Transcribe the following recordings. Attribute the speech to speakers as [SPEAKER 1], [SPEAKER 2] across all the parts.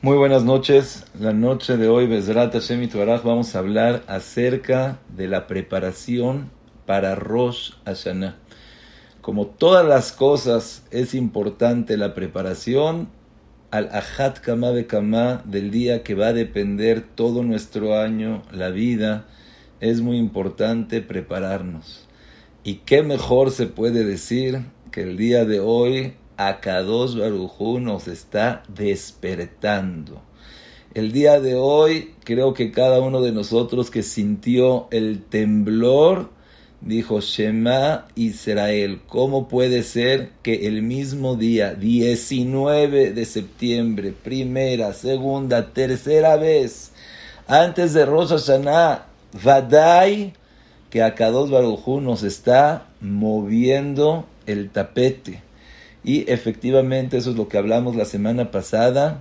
[SPEAKER 1] Muy buenas noches. La noche de hoy, Bezrat Hashem y vamos a hablar acerca de la preparación para Rosh Hashanah. Como todas las cosas, es importante la preparación al Ahat Kama de Kama del día que va a depender todo nuestro año, la vida. Es muy importante prepararnos. ¿Y qué mejor se puede decir que el día de hoy Akados Barujú nos está despertando. El día de hoy creo que cada uno de nosotros que sintió el temblor dijo Shema Israel, ¿cómo puede ser que el mismo día 19 de septiembre, primera, segunda, tercera vez, antes de Rosh Hashanah, Vadai, que Akados Barujú nos está moviendo el tapete? Y efectivamente eso es lo que hablamos la semana pasada,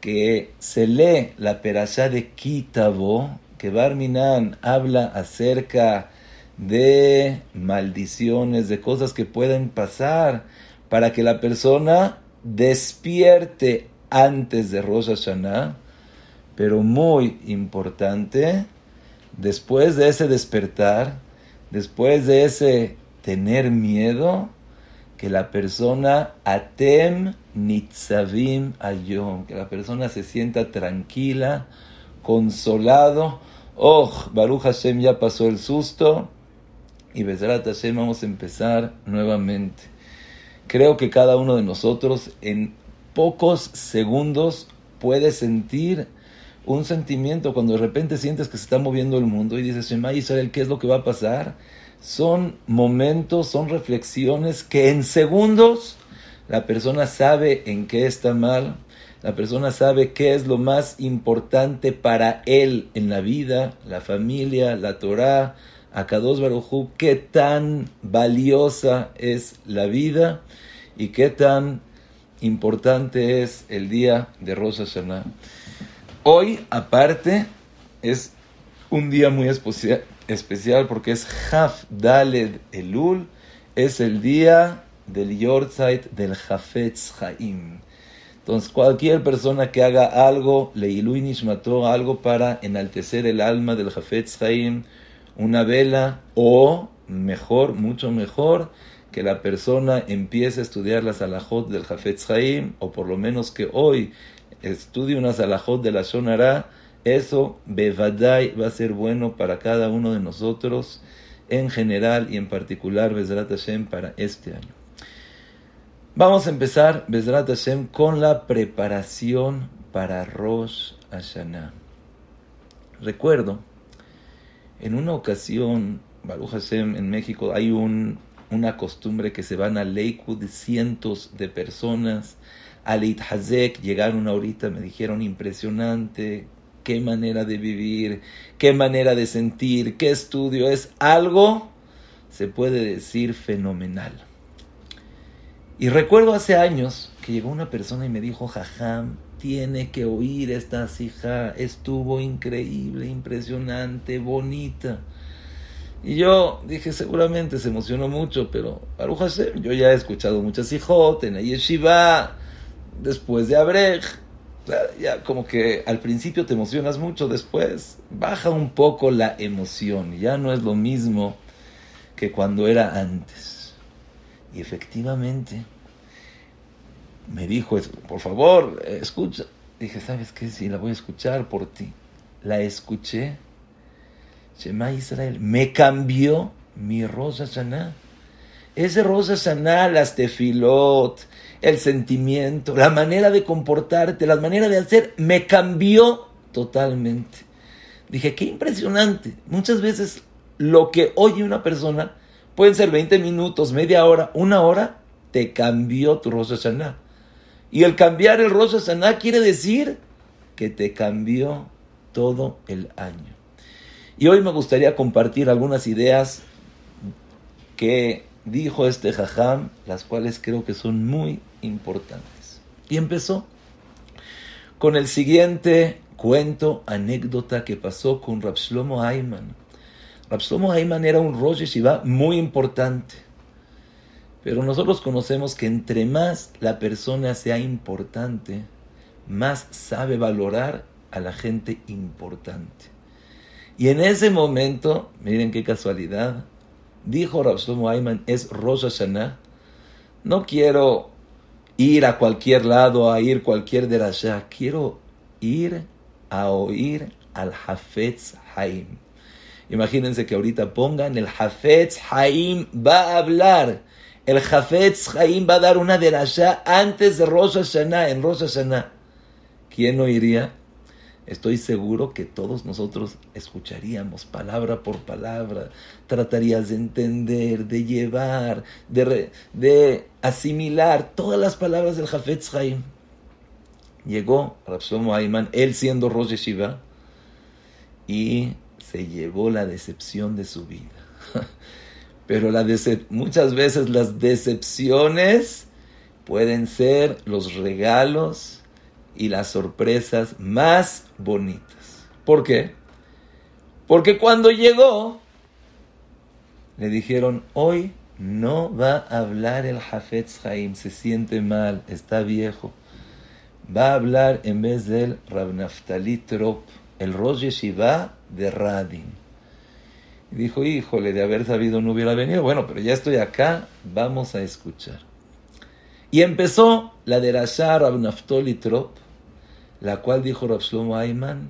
[SPEAKER 1] que se lee la perashá de Kitabo, que Barminan habla acerca de maldiciones, de cosas que pueden pasar, para que la persona despierte antes de Rosh pero muy importante, después de ese despertar, después de ese tener miedo, que la persona atem nitzavim ayom, que la persona se sienta tranquila, consolado. Oh, Baruch Hashem ya pasó el susto y Besrat Hashem vamos a empezar nuevamente. Creo que cada uno de nosotros en pocos segundos puede sentir un sentimiento cuando de repente sientes que se está moviendo el mundo y dices, Shema Israel, ¿qué es lo que va a pasar? Son momentos, son reflexiones que en segundos la persona sabe en qué está mal, la persona sabe qué es lo más importante para él en la vida, la familia, la Torah, Akados Barujú, qué tan valiosa es la vida y qué tan importante es el día de Rosh Hashanah. Hoy, aparte, es un día muy especial, especial porque es Haf Daled Elul, es el día del Yortzeit del Hafetz Haim. Entonces, cualquier persona que haga algo, Leilui Nishmato, algo para enaltecer el alma del Hafetz Haim, una vela, o mejor, mucho mejor, que la persona empiece a estudiar las alajot del Hafetz Haim, o por lo menos que hoy estudie unas alajot de la Shonara, eso, Bevadai, va a ser bueno para cada uno de nosotros en general y en particular, Bezrat Hashem, para este año. Vamos a empezar, Bezrat Hashem, con la preparación para Rosh Hashanah. Recuerdo, en una ocasión, Baruch Hashem, en México, hay un, una costumbre que se van a Lakewood cientos de personas. A Leit Hazek llegaron ahorita, me dijeron impresionante, qué manera de vivir, qué manera de sentir, qué estudio, es algo, se puede decir, fenomenal. Y recuerdo hace años que llegó una persona y me dijo, Jajam, tiene que oír esta hija, estuvo increíble, impresionante, bonita. Y yo dije, seguramente se emocionó mucho, pero Baruch yo ya he escuchado muchas hijot en Yeshiva, después de Abrej, ya como que al principio te emocionas mucho, después baja un poco la emoción, ya no es lo mismo que cuando era antes. Y efectivamente me dijo, por favor, escucha. Dije, ¿sabes qué? Si la voy a escuchar por ti. La escuché. Shema Israel. Me cambió mi rosa saná. Ese rosa saná, las tefilot, el sentimiento, la manera de comportarte, la manera de hacer, me cambió totalmente. Dije, qué impresionante. Muchas veces lo que oye una persona, pueden ser 20 minutos, media hora, una hora, te cambió tu Rosh Hashanah. Y el cambiar el Rosh Hashanah quiere decir que te cambió todo el año. Y hoy me gustaría compartir algunas ideas que dijo este jajam, las cuales creo que son muy importantes. Y empezó con el siguiente cuento, anécdota que pasó con Rapslomo Ayman. Rapslomo Ayman era un Rosh Yeshiva muy importante. Pero nosotros conocemos que entre más la persona sea importante, más sabe valorar a la gente importante. Y en ese momento, miren qué casualidad, dijo Rabshlomo Ayman, es Rosh Hashanah. No quiero ir a cualquier lado, a ir cualquier de allá. Quiero ir a oír al Hafetz Haim. Imagínense que ahorita pongan el Hafetz Haim va a hablar. El Hafetz Haim va a dar una derashá antes de Rosh Hashanah, en Rosh Hashanah. ¿Quién oiría? Estoy seguro que todos nosotros escucharíamos palabra por palabra, tratarías de entender, de llevar, de, de asimilar todas las palabras del Hafetz Haim. Llegó Rapsomo Ayman, él siendo Rosh Shiva, y se llevó la decepción de su vida. Pero la muchas veces las decepciones pueden ser los regalos y las sorpresas más bonitas. ¿Por qué? Porque cuando llegó, le dijeron, hoy no va a hablar el Hafetz Haim, se siente mal, está viejo. Va a hablar en vez del Rab Trop, el Rosh Yeshiva de Radin. Dijo, híjole, de haber sabido no hubiera venido. Bueno, pero ya estoy acá, vamos a escuchar. Y empezó la de Rashar Rab Naftali Trop, la cual dijo Rab Shlomo Ayman,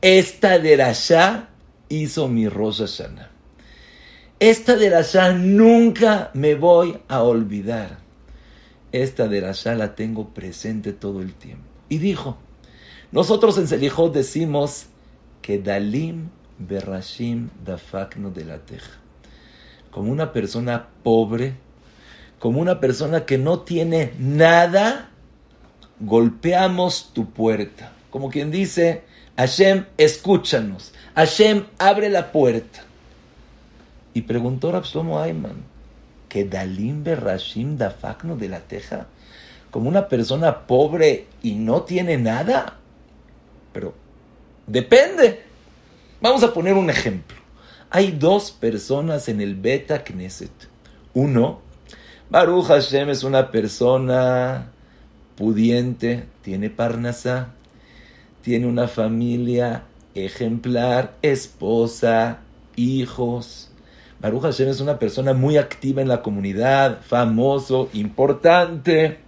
[SPEAKER 1] esta de Rasha hizo mi Rosh Hashanah. Esta de Rasha nunca me voy a olvidar. Esta de Rasha la tengo presente todo el tiempo. Y dijo, nosotros en Selijot decimos que Dalim Berashim Dafakno de la Teja. Como una persona pobre, como una persona que no tiene nada, golpeamos tu puerta. Como quien dice, Hashem, escúchanos. Hashem, abre la puerta. Y preguntó Rapsomo Ayman, que Dalim Berashim Dafakno de la Teja, como una persona pobre y no tiene nada. Pero depende. Vamos a poner un ejemplo. Hay dos personas en el Beta Knesset. Uno, Baruch Hashem es una persona pudiente, tiene parnasá, tiene una familia ejemplar, esposa, hijos. Baruch Hashem es una persona muy activa en la comunidad, famoso, importante.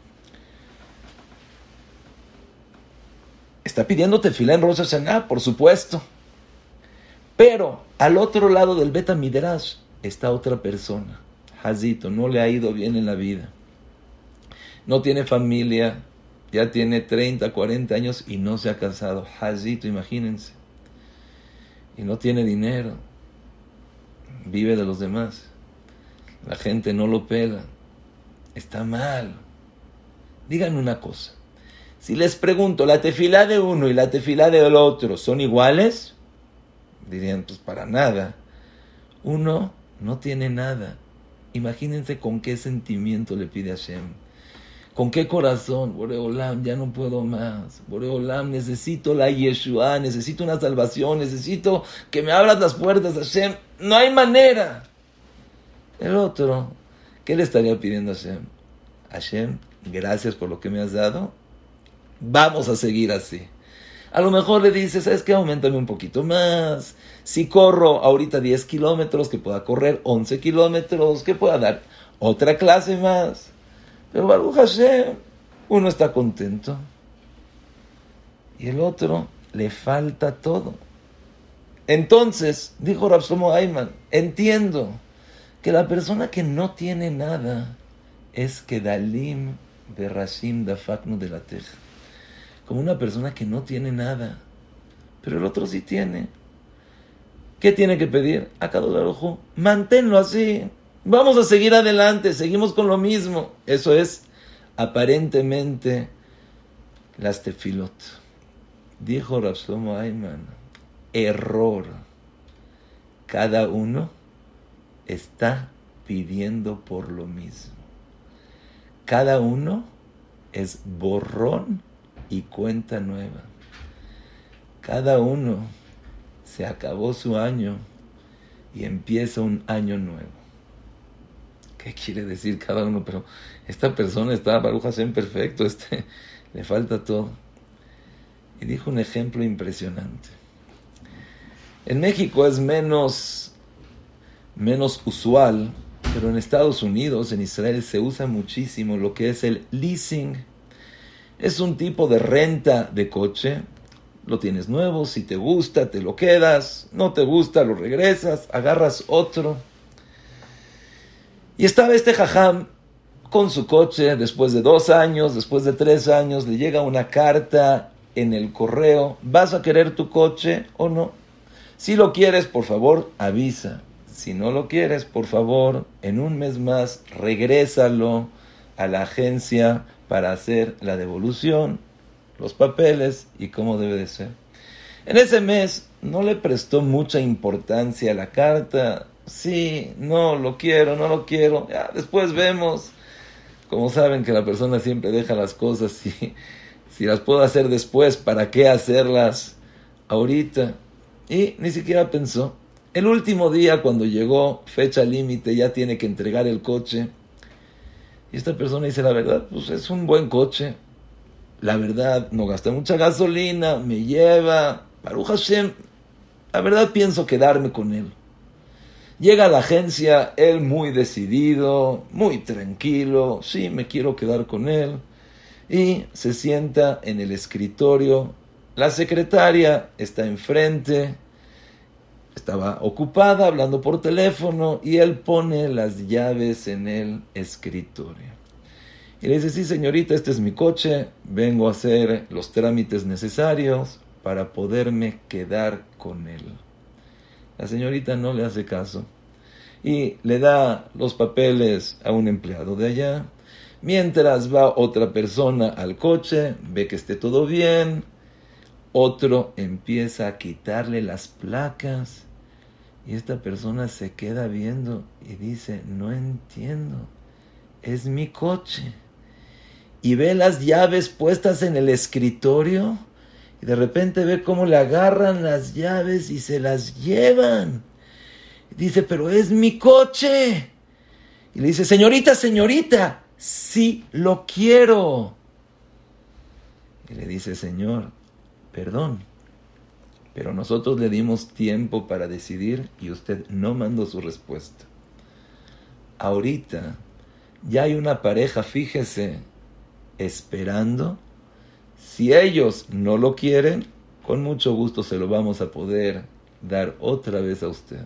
[SPEAKER 1] Está pidiendo tefilá en Rosh Hashanah, por supuesto. Pero al otro lado del Beta Midrash está otra persona. Hazito, no le ha ido bien en la vida. No tiene familia, ya tiene 30, 40 años y no se ha casado. Hazito, imagínense. Y no tiene dinero. Vive de los demás. La gente no lo pega. Está mal. Díganme una cosa. Si les pregunto, ¿la tefilá de uno y la tefilá del otro son iguales? Dirían, pues para nada. Uno no tiene nada. Imagínense con qué sentimiento le pide a Hashem. ¿Con qué corazón? Boreolam, ya no puedo más. Boreolam, necesito la Yeshua, necesito una salvación, necesito que me abras las puertas, Hashem. No hay manera. El otro, ¿qué le estaría pidiendo a Hashem? Hashem, gracias por lo que me has dado. Vamos a seguir así. A lo mejor le dices, ¿sabes qué? Aumentame un poquito más. Si corro ahorita 10 kilómetros, que pueda correr 11 kilómetros, que pueda dar otra clase más. Pero Baruch Hashem, uno está contento y el otro le falta todo. Entonces, dijo Rapsomo Ayman, entiendo que la persona que no tiene nada es que Dalim de Rashim Dafaknu de la Teja. Como una persona que no tiene nada, pero el otro sí tiene. ¿Qué tiene que pedir? A ojo, manténlo así. Vamos a seguir adelante, seguimos con lo mismo. Eso es aparentemente las tefilot. Dijo Rapsomo Ayman, error. Cada uno está pidiendo por lo mismo. Cada uno es borrón y cuenta nueva. Cada uno se acabó su año y empieza un año nuevo. ¿Qué quiere decir cada uno? Pero esta persona está Baruch Hashem perfecto, este, le falta todo. y dijo un ejemplo impresionante. En México es menos, menos usual, pero en Estados Unidos, en Israel, se usa muchísimo lo que es el leasing. Es un tipo de renta de coche. Lo tienes nuevo, si te gusta, te lo quedas. No te gusta, lo regresas, agarras otro. Y estaba este jajam con su coche, después de dos años, después de tres años, le llega una carta en el correo, ¿vas a querer tu coche o no? Si lo quieres, por favor, avisa. Si no lo quieres, por favor, en un mes más, regrésalo a la agencia para hacer la devolución, los papeles y cómo debe de ser. En ese mes no le prestó mucha importancia a la carta. Sí, no, lo quiero, no lo quiero. Ya, después vemos. Como saben que la persona siempre deja las cosas y si las puedo hacer después, ¿para qué hacerlas ahorita? Y ni siquiera pensó. El último día, cuando llegó, fecha límite, ya tiene que entregar el coche. Y esta persona dice, la verdad, pues es un buen coche. La verdad, no gasta mucha gasolina, me lleva. Baruch la verdad pienso quedarme con él. Llega a la agencia, él muy decidido, muy tranquilo, sí, me quiero quedar con él. Y se sienta en el escritorio. La secretaria está enfrente, estaba ocupada hablando por teléfono y él pone las llaves en el escritorio. Y le dice, sí señorita, este es mi coche, vengo a hacer los trámites necesarios para poderme quedar con él. La señorita no le hace caso y le da los papeles a un empleado de allá. Mientras va otra persona al coche, ve que esté todo bien, otro empieza a quitarle las placas y esta persona se queda viendo y dice, no entiendo, es mi coche. Y ve las llaves puestas en el escritorio de repente ve cómo le agarran las llaves y se las llevan. Dice, pero es mi coche. Y le dice, señorita, señorita, sí lo quiero. Y le dice, Señor, perdón, pero nosotros le dimos tiempo para decidir y usted no mandó su respuesta. Ahorita ya hay una pareja, fíjese, esperando si ellos no lo quieren, con mucho gusto se lo vamos a poder dar otra vez a usted.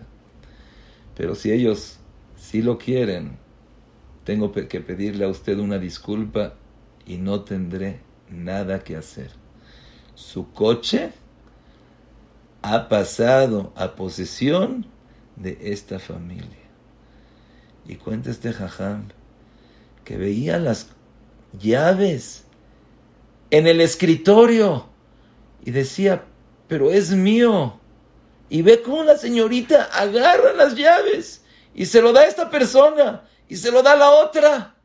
[SPEAKER 1] Pero si ellos sí lo quieren, tengo que pedirle a usted una disculpa y no tendré nada que hacer. Su coche ha pasado a posesión de esta familia. Y cuenta este jajam que veía las llaves en el escritorio y decía, pero es mío. Y ve cómo la señorita agarra las llaves y se lo da a esta persona y se lo da a la otra.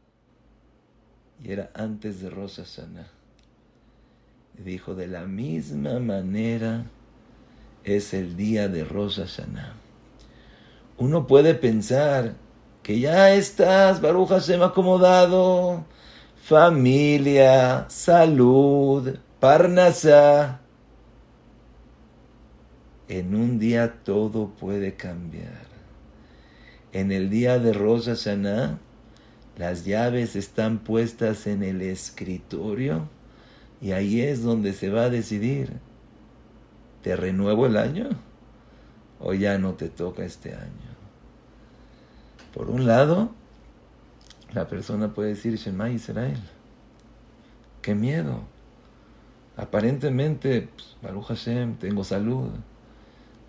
[SPEAKER 1] Y era antes de Rosa Sana. Dijo, de la misma manera es el día de Rosa Sana. Uno puede pensar que ya estás, Baruja se me ha acomodado, familia, salud, parnasa. En un día todo puede cambiar. En el día de Rosh Hashanah, las llaves están puestas en el escritorio y ahí es donde se va a decidir. ¿Te renuevo el año o ya no te toca este año? Por un lado, la persona puede decir, Shema Israel, qué miedo. Aparentemente, pues, Baruch Hashem, tengo salud,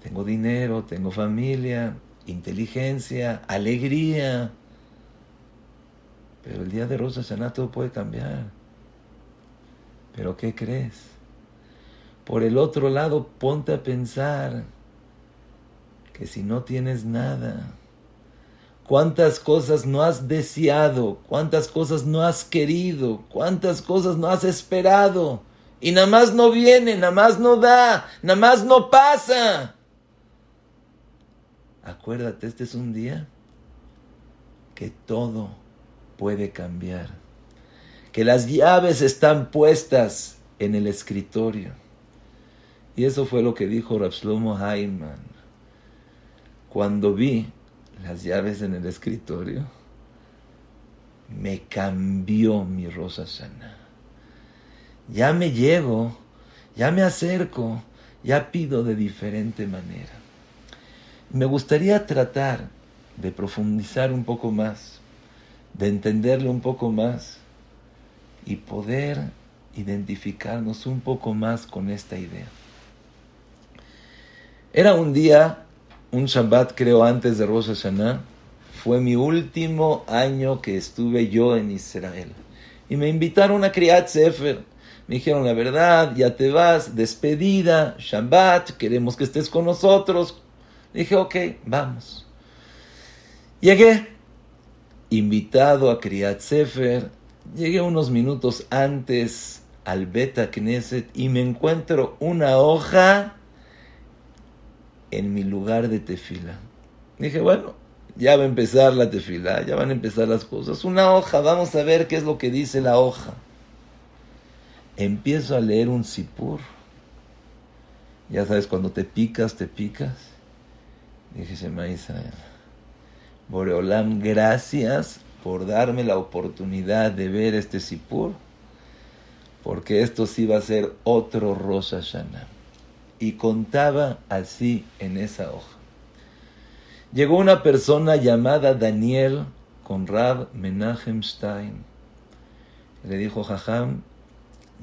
[SPEAKER 1] tengo dinero, tengo familia, inteligencia, alegría. Pero el día de Rosa Hashanah todo puede cambiar. Pero ¿qué crees? Por el otro lado, ponte a pensar que si no tienes nada, cuántas cosas no has deseado, cuántas cosas no has querido, cuántas cosas no has esperado. Y nada más no viene, nada más no da, nada más no pasa. Acuérdate, este es un día que todo puede cambiar. Que las llaves están puestas en el escritorio. Y eso fue lo que dijo Rapslomo Hayman. Cuando vi las llaves en el escritorio, me cambió mi Rosa sana. Ya me llego, ya me acerco, ya pido de diferente manera. Me gustaría tratar de profundizar un poco más, de entenderlo un poco más y poder identificarnos un poco más con esta idea. Era un día, un Shabbat creo antes de Rosh Hashanah, fue mi último año que estuve yo en Israel. Y me invitaron a Kriyat Sefer. Me dijeron la verdad, ya te vas, despedida, Shabbat, queremos que estés con nosotros. Dije, ok, vamos. Llegué, invitado a Kriyat Sefer, llegué unos minutos antes al Beta Knesset y me encuentro una hoja en mi lugar de tefila. Dije, bueno, ya va a empezar la tefila, ya van a empezar las cosas. Una hoja, vamos a ver qué es lo que dice la hoja. Empiezo a leer un sipur. Ya sabes, cuando te picas, te picas. Dije, se me Boreolam, gracias por darme la oportunidad de ver este sipur porque esto sí va a ser otro Rosa Hashanah. Y contaba así en esa hoja. Llegó una persona llamada Daniel con Rab Stein. Le dijo, Jajam,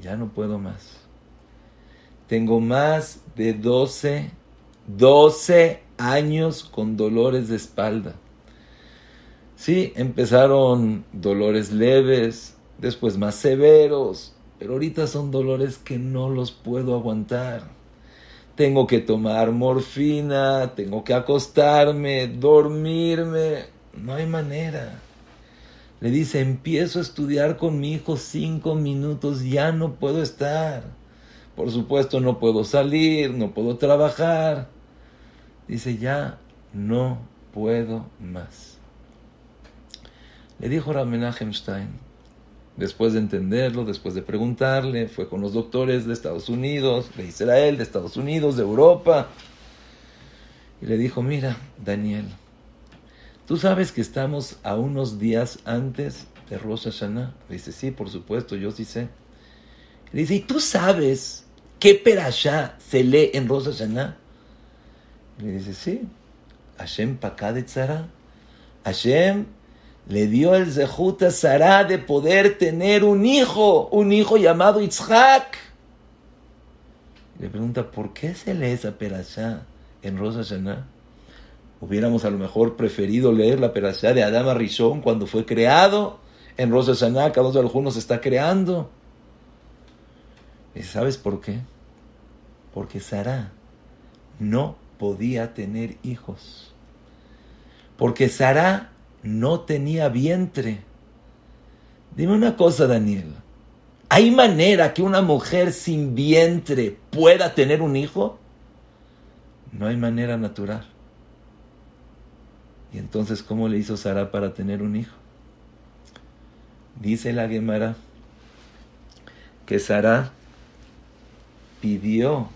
[SPEAKER 1] ya no puedo más. Tengo más de 12, 12 años con dolores de espalda. Sí, empezaron dolores leves, después más severos, pero ahorita son dolores que no los puedo aguantar. Tengo que tomar morfina, tengo que acostarme, dormirme. No hay manera. Le dice, empiezo a estudiar con mi hijo cinco minutos, ya no puedo estar. Por supuesto, no puedo salir, no puedo trabajar. Dice, ya no puedo más. Le dijo Ramenachem Stein, Después de entenderlo, después de preguntarle, fue con los doctores de Estados Unidos, de Israel, de Estados Unidos, de Europa. Y le dijo, mira, Daniel, tú sabes que estamos a unos días antes de Rosh Hashanah. Le dice, sí, por supuesto, yo sí sé. Le dice, ¿y tú sabes qué perashá se lee en Rosh? Le dice, sí, Hashem Pakadetzara. Hashem le dio el Zehut a Sarah de poder tener un hijo, un hijo llamado Yitzhak. Le pregunta, ¿por qué se lee esa perashá en Rosh Hashanah? Hubiéramos a lo mejor preferido leer la perashá de Adama Rishon cuando fue creado. En Rosh Hashanah, cada uno de algunos está creando. ¿Y sabes por qué? Porque Sarah no podía tener hijos. Porque Sarah no tenía vientre. Dime una cosa, Daniel. ¿Hay manera que una mujer sin vientre pueda tener un hijo? No hay manera natural. Y entonces, ¿cómo le hizo Sara para tener un hijo? Dice la Gemara que Sara pidió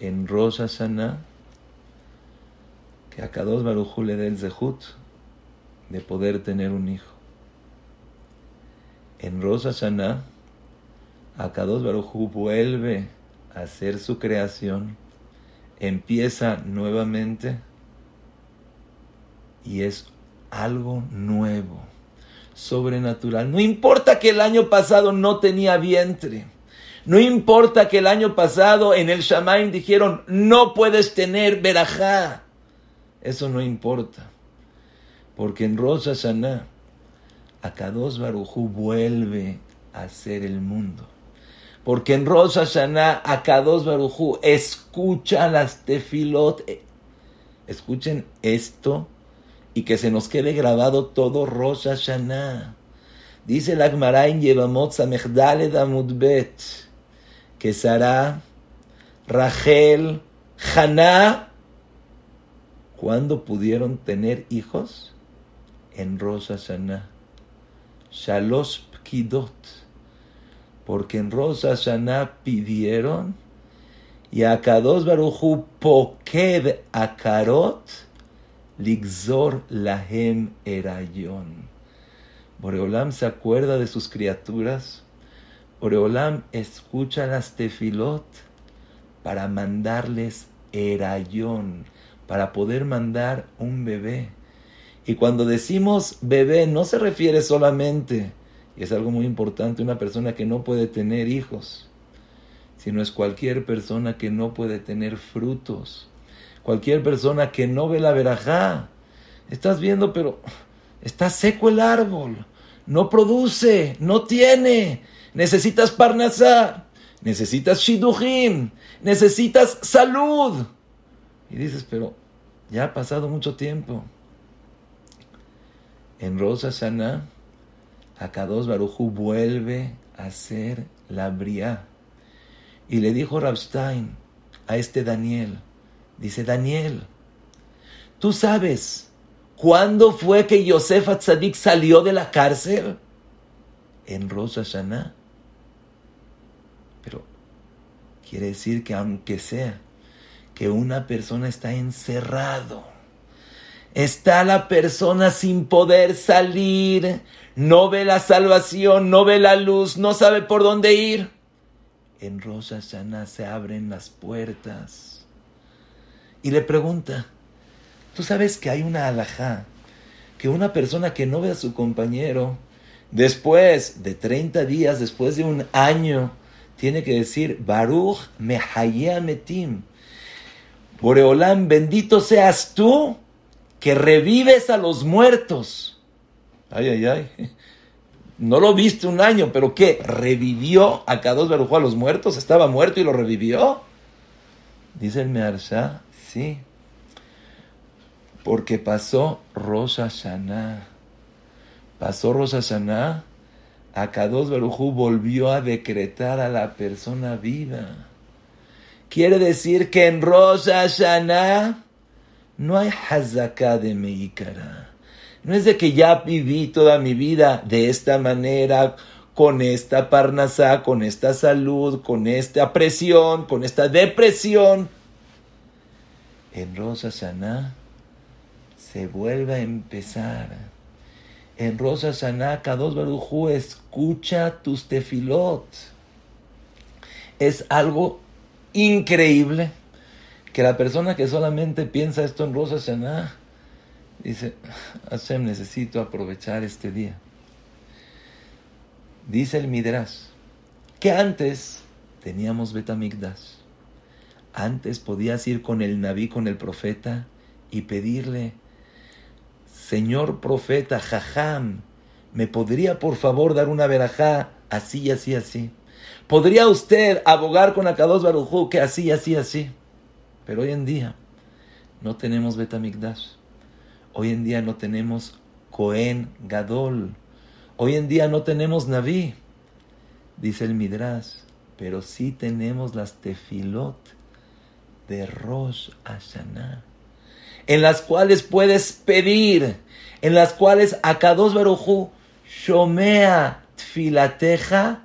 [SPEAKER 1] en Rosh Hashanah que a Kadosh Baruj le dé el zehut de poder tener un hijo. En Rosh Hashanah, Akados Baruj vuelve a hacer su creación, empieza nuevamente y es algo nuevo, sobrenatural. No importa que el año pasado no tenía vientre. No importa que el año pasado en el Shamaim dijeron, no puedes tener verajá. Eso no importa. Porque en Rosh Hashanah, Akados Barujú vuelve a ser el mundo. Porque en Rosh Hashanah, Akados Barujú escucha las tefilot. Escuchen esto y que se nos quede grabado todo Rosh Hashanah. Dice la Gemara en Yevamot Damudbet que Sara, Rachel, Haná, ¿cuándo pudieron tener hijos? En Rosh Hashanah. Shalosh Pkidot. Porque en Rosh Hashanah pidieron Y Akados Baruchu poked akarot ligzor lahem erayon. Boreolam se acuerda de sus criaturas. Boreolam escucha las tefilot para mandarles erayón, para poder mandar un bebé. Y cuando decimos bebé no se refiere solamente, y es algo muy importante, una persona que no puede tener hijos, sino es cualquier persona que no puede tener frutos, cualquier persona que no ve la verajá. Estás viendo, pero está seco el árbol, no produce, no tiene, necesitas parnasá, necesitas shidujim, necesitas salud. Y dices, pero ya ha pasado mucho tiempo. En Rosa Sana, Akados Baruchu vuelve a ser la bria. Y le dijo Rabstein a este Daniel, dice Daniel, ¿tú sabes cuándo fue que Yosef Atzadik salió de la cárcel? En Rosa Sana. Pero quiere decir que aunque sea que una persona está encerrado, está la persona sin poder salir, no ve la salvación, no ve la luz, no sabe por dónde ir. En Rosh Hashanah se abren las puertas y le pregunta, ¿tú sabes que hay una alajá? Que una persona que no ve a su compañero, después de 30 días, después de un año, tiene que decir, Baruch Mehaya Metim. Boreolam, bendito seas tú que revives a los muertos. Ay, ay, ay. No lo viste un año, pero ¿qué? ¿Revivió a Kadosh Baruj a los muertos? ¿Estaba muerto y lo revivió? Dice el Mearsha, sí. Porque pasó Rosh Hashanah. Pasó Rosh Hashanah. Akados Barujú volvió a decretar a la persona viva. Quiere decir que en Rosh Hashanah no hay hazaká de Meikara. No es de que ya viví toda mi vida de esta manera, con esta parnasá, con esta salud, con esta presión, con esta depresión. En Rosa Hashanah se vuelve a empezar. En Rosa Hashanah, Kadosh Barujú escucha tus tefilot. Es algo increíble que la persona que solamente piensa esto en Rosa Hashanah dice, Hashem, necesito aprovechar este día. Dice el Midrash que antes teníamos Betamigdash. Antes podías ir con el Naví, con el profeta, y pedirle, Señor profeta, jajam, ¿me podría por favor dar una verajá así, así, así? ¿Podría usted abogar con Akados Barujú que así, así, así? Pero hoy en día no tenemos Betamigdash. Hoy en día no tenemos Cohen Gadol. Hoy en día no tenemos Naví, dice el Midrash, pero sí tenemos las tefilot de Rosh Hashanah, en las cuales puedes pedir, en las cuales Akados Baruchu Shomea Tfilateja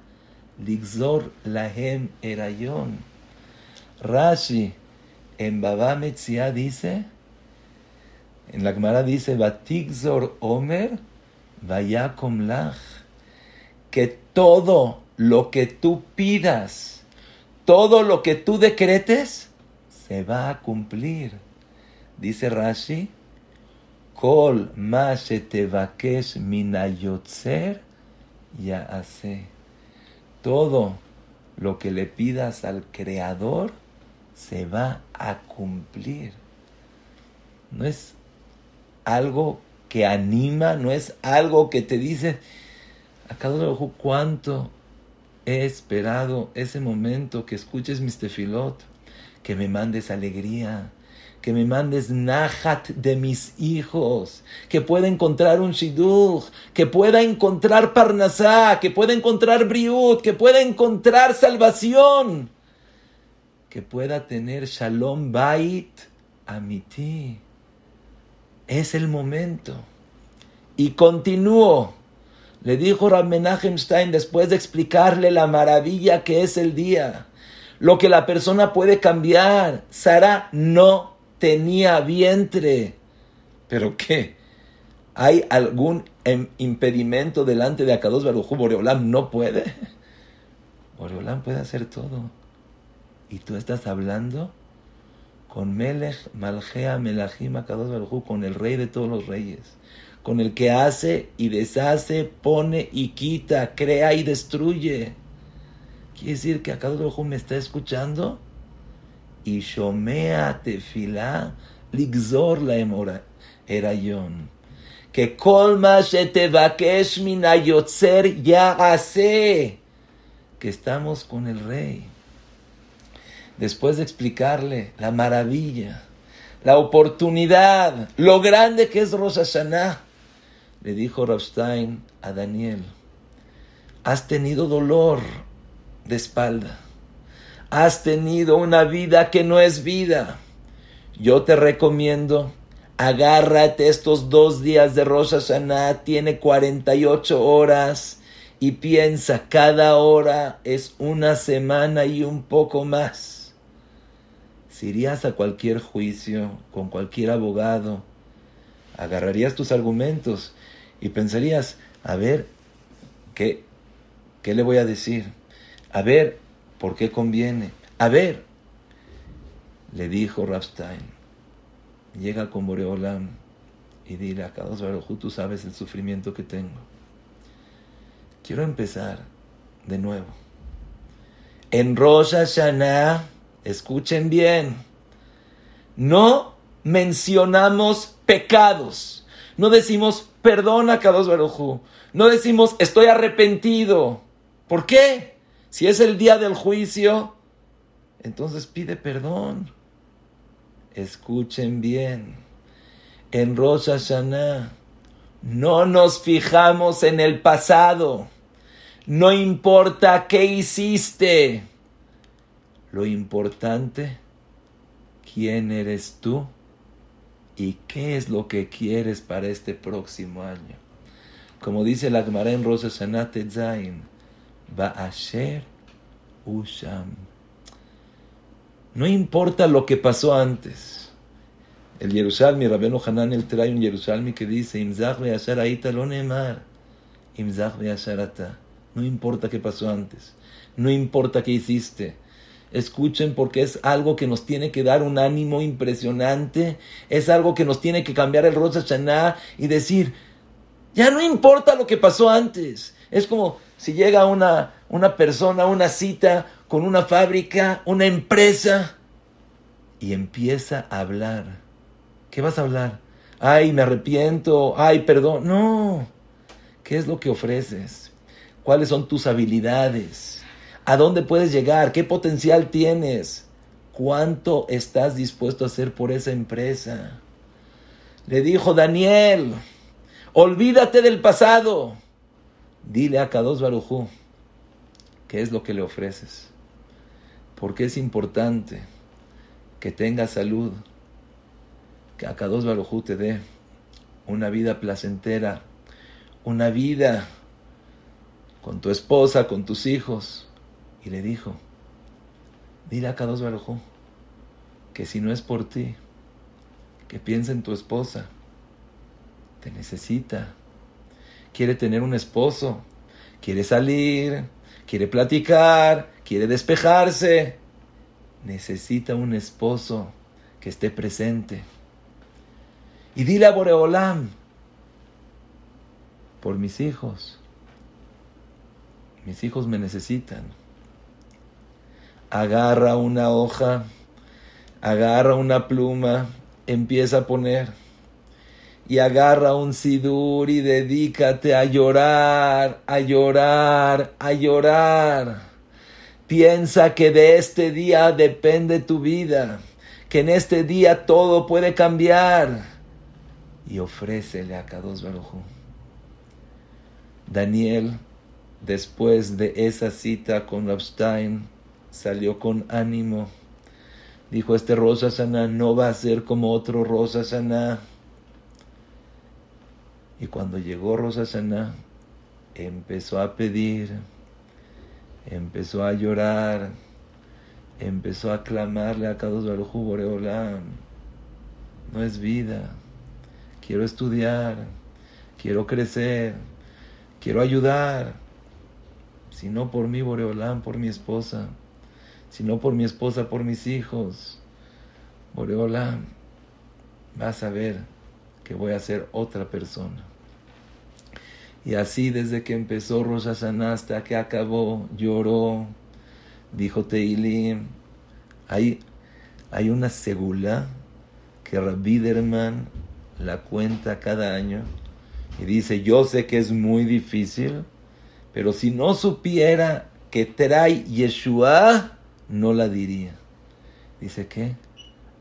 [SPEAKER 1] Ligzor Lahem Erayon. Rashi en Baba Metzia dice, en la Gemara dice, Batigzor Omer, Vayakom Lach, que todo lo que tú pidas, todo lo que tú decretes, se va a cumplir. Dice Rashi, Kol ma tevakesh minayotzer ya hace. Todo lo que le pidas al Creador, se va a cumplir. No es algo que anima, no es algo que te dice, acá ojo cuánto he esperado ese momento que escuches mis tefilot, que me mandes alegría, que me mandes nahat de mis hijos, que pueda encontrar un shidduch, que pueda encontrar parnasá, que pueda encontrar briut, que pueda encontrar salvación que pueda tener Shalom Bait Amiti. Es el momento. Y continuó. Le dijo Stein después de explicarle la maravilla que es el día. lo que la persona puede cambiar. Sara no tenía vientre. ¿Pero qué? ¿Hay algún impedimento delante de Akados Barujú? ¿Boreolam no puede? Boreolam puede hacer todo. Y tú estás hablando con Melech, Malgea, Melachim, Akados con el rey de todos los reyes. Con el que hace y deshace, pone y quita, crea y destruye. Quiere decir que Akados Barujú me está escuchando y Shomea tefilá ligzor la erayon. Que colma shetevakesh minayotzer ya hace. Que estamos con el rey. Después de explicarle la maravilla, la oportunidad, lo grande que es Rosh Hashanah, le dijo Rabstein a Daniel, has tenido dolor de espalda has tenido una vida que no es vida. Yo te recomiendo, agárrate estos dos días de Rosh Hashanah, tiene 48 horas y piensa, cada hora es una semana y un poco más. Si irías a cualquier juicio, con cualquier abogado, agarrarías tus argumentos y pensarías, a ver, ¿qué, qué le voy a decir? A ver, ¿Por qué conviene? A ver, le dijo Rapstein, llega con Boreolam y dile a Kadosh Baruj tú sabes el sufrimiento que tengo. Quiero empezar de nuevo. En Rosh Hashanah, escuchen bien, no mencionamos pecados. No decimos perdona Kadosh Baruj No decimos estoy arrepentido. ¿Por qué? Si es el día del juicio, entonces pide perdón. Escuchen bien. En Rosh Hashanah no nos fijamos en el pasado. No importa qué hiciste. Lo importante, quién eres tú y qué es lo que quieres para este próximo año. Como dice la Gemara en Rosh Hashanah Tetzain, Ba'asher Usham. No importa lo que pasó antes. El Yerushalmi, Rabeno Hanan, él trae un Yerushalmi que dice, Imzach ve'ashar aita lo nemar. Imzach ve'asharata. No importa qué pasó antes. No importa qué hiciste. Escuchen porque es algo que nos tiene que dar un ánimo impresionante. Es algo que nos tiene que cambiar el Rosh Hashanah y decir, ya no importa lo que pasó antes. Es como si llega una, una persona una cita con una fábrica, una empresa, y empieza a hablar. ¿Qué vas a hablar? Ay, me arrepiento, ay, perdón. No. ¿Qué es lo que ofreces? ¿Cuáles son tus habilidades? ¿A dónde puedes llegar? ¿Qué potencial tienes? ¿Cuánto estás dispuesto a hacer por esa empresa? Le dijo Daniel, olvídate del pasado. Dile a Kados Barujú qué es lo que le ofreces. Porque es importante que tenga salud, que a Kados Barujú te dé una vida placentera, una vida con tu esposa, con tus hijos. Y le dijo, dile a Kados Barujú que si no es por ti, que piensa en tu esposa, te necesita quiere tener un esposo, quiere salir, quiere platicar, quiere despejarse. Necesita un esposo que esté presente. Y dile a Boreolam, por mis hijos, mis hijos me necesitan. Agarra una hoja, agarra una pluma, empieza a poner y agarra un sidur y dedícate a llorar, a llorar, a llorar. Piensa que de este día depende tu vida, que en este día todo puede cambiar. Y ofrécele a Kados Barujú. Daniel, después de esa cita con Rabstein, salió con ánimo. Dijo, este Rosa Sana no va a ser como otro Rosa Sana y cuando llegó Rosa Sana, empezó a pedir, empezó a llorar, empezó a clamarle a Kadosh Baruj Boreolam, no es vida, quiero estudiar, quiero crecer, quiero ayudar, si no por mí Boreolam, por mi esposa, si no por mi esposa, por mis hijos, Boreolam, vas a ver que voy a ser otra persona. Y así desde que empezó Rosh Hashanah hasta que acabó, lloró, dijo Teilim. Hay, hay una segula que Rabbi Derman la cuenta cada año y dice, yo sé que es muy difícil, pero si no supiera que trae Yeshua, no la diría. Dice que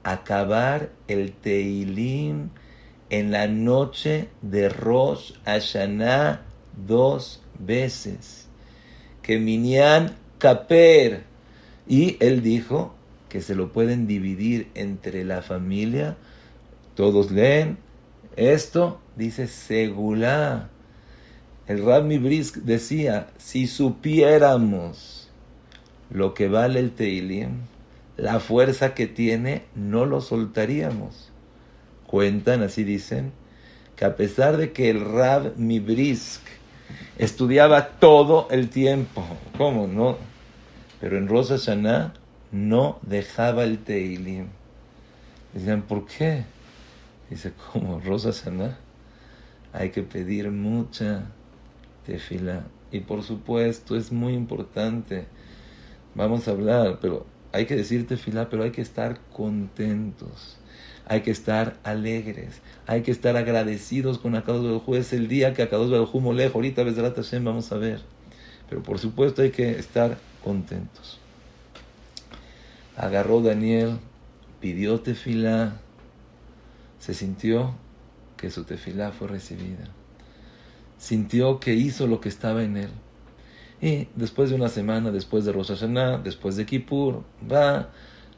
[SPEAKER 1] acabar el Teilim en la noche de Rosh Hashanah dos veces. Que Minyan Kaper. Y él dijo que se lo pueden dividir entre la familia. Todos leen esto, dice Segulá. El Rabbi Brisk decía, si supiéramos lo que vale el Teilim, la fuerza que tiene, no lo soltaríamos cuentan, así dicen, que a pesar de que el Rab Mibrisk estudiaba todo el tiempo, ¿cómo no? Pero en Rosa Hashanah no dejaba el Teilim. Decían, ¿por qué? Dice, ¿cómo? Rosa Hashanah hay que pedir mucha tefila. Y por supuesto, es muy importante. Vamos a hablar, pero hay que decir tefila, pero hay que estar contentos hay que estar alegres, hay que estar agradecidos con Akados Baruj Es el día que Akados Baruj molejo, ahorita Besrat Hashem vamos a ver. Pero por supuesto hay que estar contentos. Agarró Daniel, pidió tefilá, se sintió que su tefilá fue recibida. Sintió que hizo lo que estaba en él. Y después de una semana, después de Rosh Hashanah, después de Kippur, va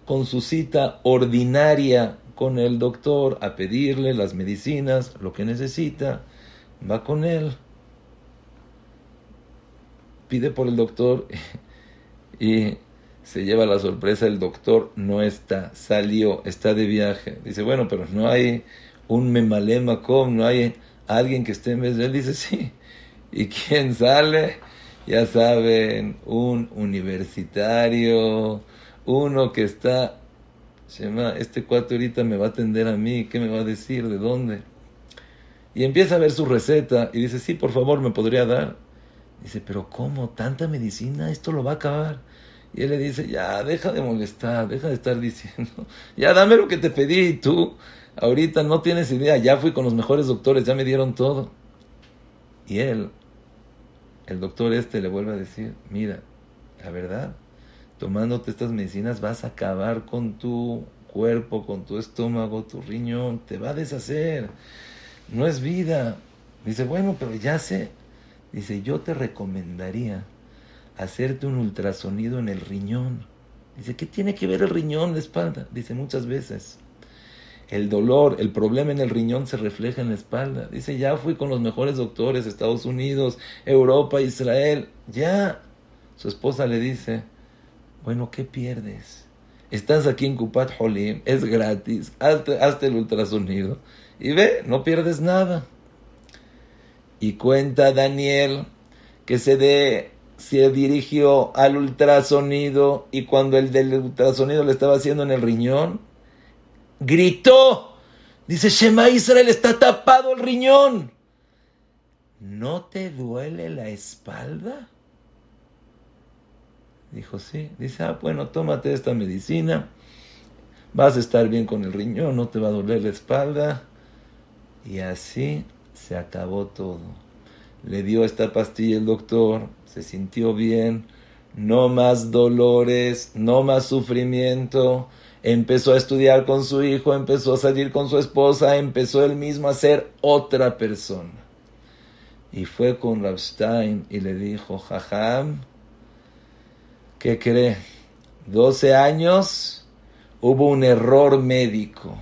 [SPEAKER 1] con su cita ordinaria con el doctor a pedirle las medicinas, lo que necesita, va con él, pide por el doctor y se lleva la sorpresa, el doctor no está, salió, está de viaje. Dice, bueno, pero no hay un memalema com, no hay alguien que esté en vez de él. Dice, sí. ¿Y quién sale? Ya saben, un universitario, uno que está Shema, este cuate ahorita me va a atender a mí, ¿qué me va a decir? ¿De dónde? Y empieza a ver su receta y dice, sí, por favor, ¿me podría dar? Dice, pero ¿cómo? ¿Tanta medicina? Esto lo va a acabar. Y él le dice, ya, deja de molestar, deja de estar diciendo, ya dame lo que te pedí tú, ahorita no tienes idea, ya fui con los mejores doctores, ya me dieron todo. Y él, el doctor este le vuelve a decir, mira, la verdad, tomándote estas medicinas vas a acabar con tu cuerpo, con tu estómago, tu riñón, te va a deshacer. No es vida. Dice, bueno, pero ya sé. Dice, yo te recomendaría hacerte un ultrasonido en el riñón. Dice, ¿qué tiene que ver el riñón, la espalda? Dice, muchas veces. El dolor, el problema en el riñón se refleja en la espalda. Dice, ya fui con los mejores doctores, Estados Unidos, Europa, Israel. Ya. Su esposa le dice, bueno, ¿qué pierdes? Estás aquí en Kupat Holim, es gratis, hazte, el ultrasonido y ve, no pierdes nada. Y cuenta Daniel que se, se dirigió al ultrasonido y cuando el del ultrasonido le estaba haciendo en el riñón, gritó, dice, Shema Israel está tapado el riñón. ¿No te duele la espalda? Dijo, sí. Dice, ah, bueno, tómate esta medicina. Vas a estar bien con el riñón, no te va a doler la espalda. Y así se acabó todo. Le dio esta pastilla el doctor, se sintió bien, no más dolores, no más sufrimiento. Empezó a estudiar con su hijo, empezó a salir con su esposa, empezó él mismo a ser otra persona. Y fue con Rabstein y le dijo, Jajam, ¿Qué cree? 12 años hubo un error médico.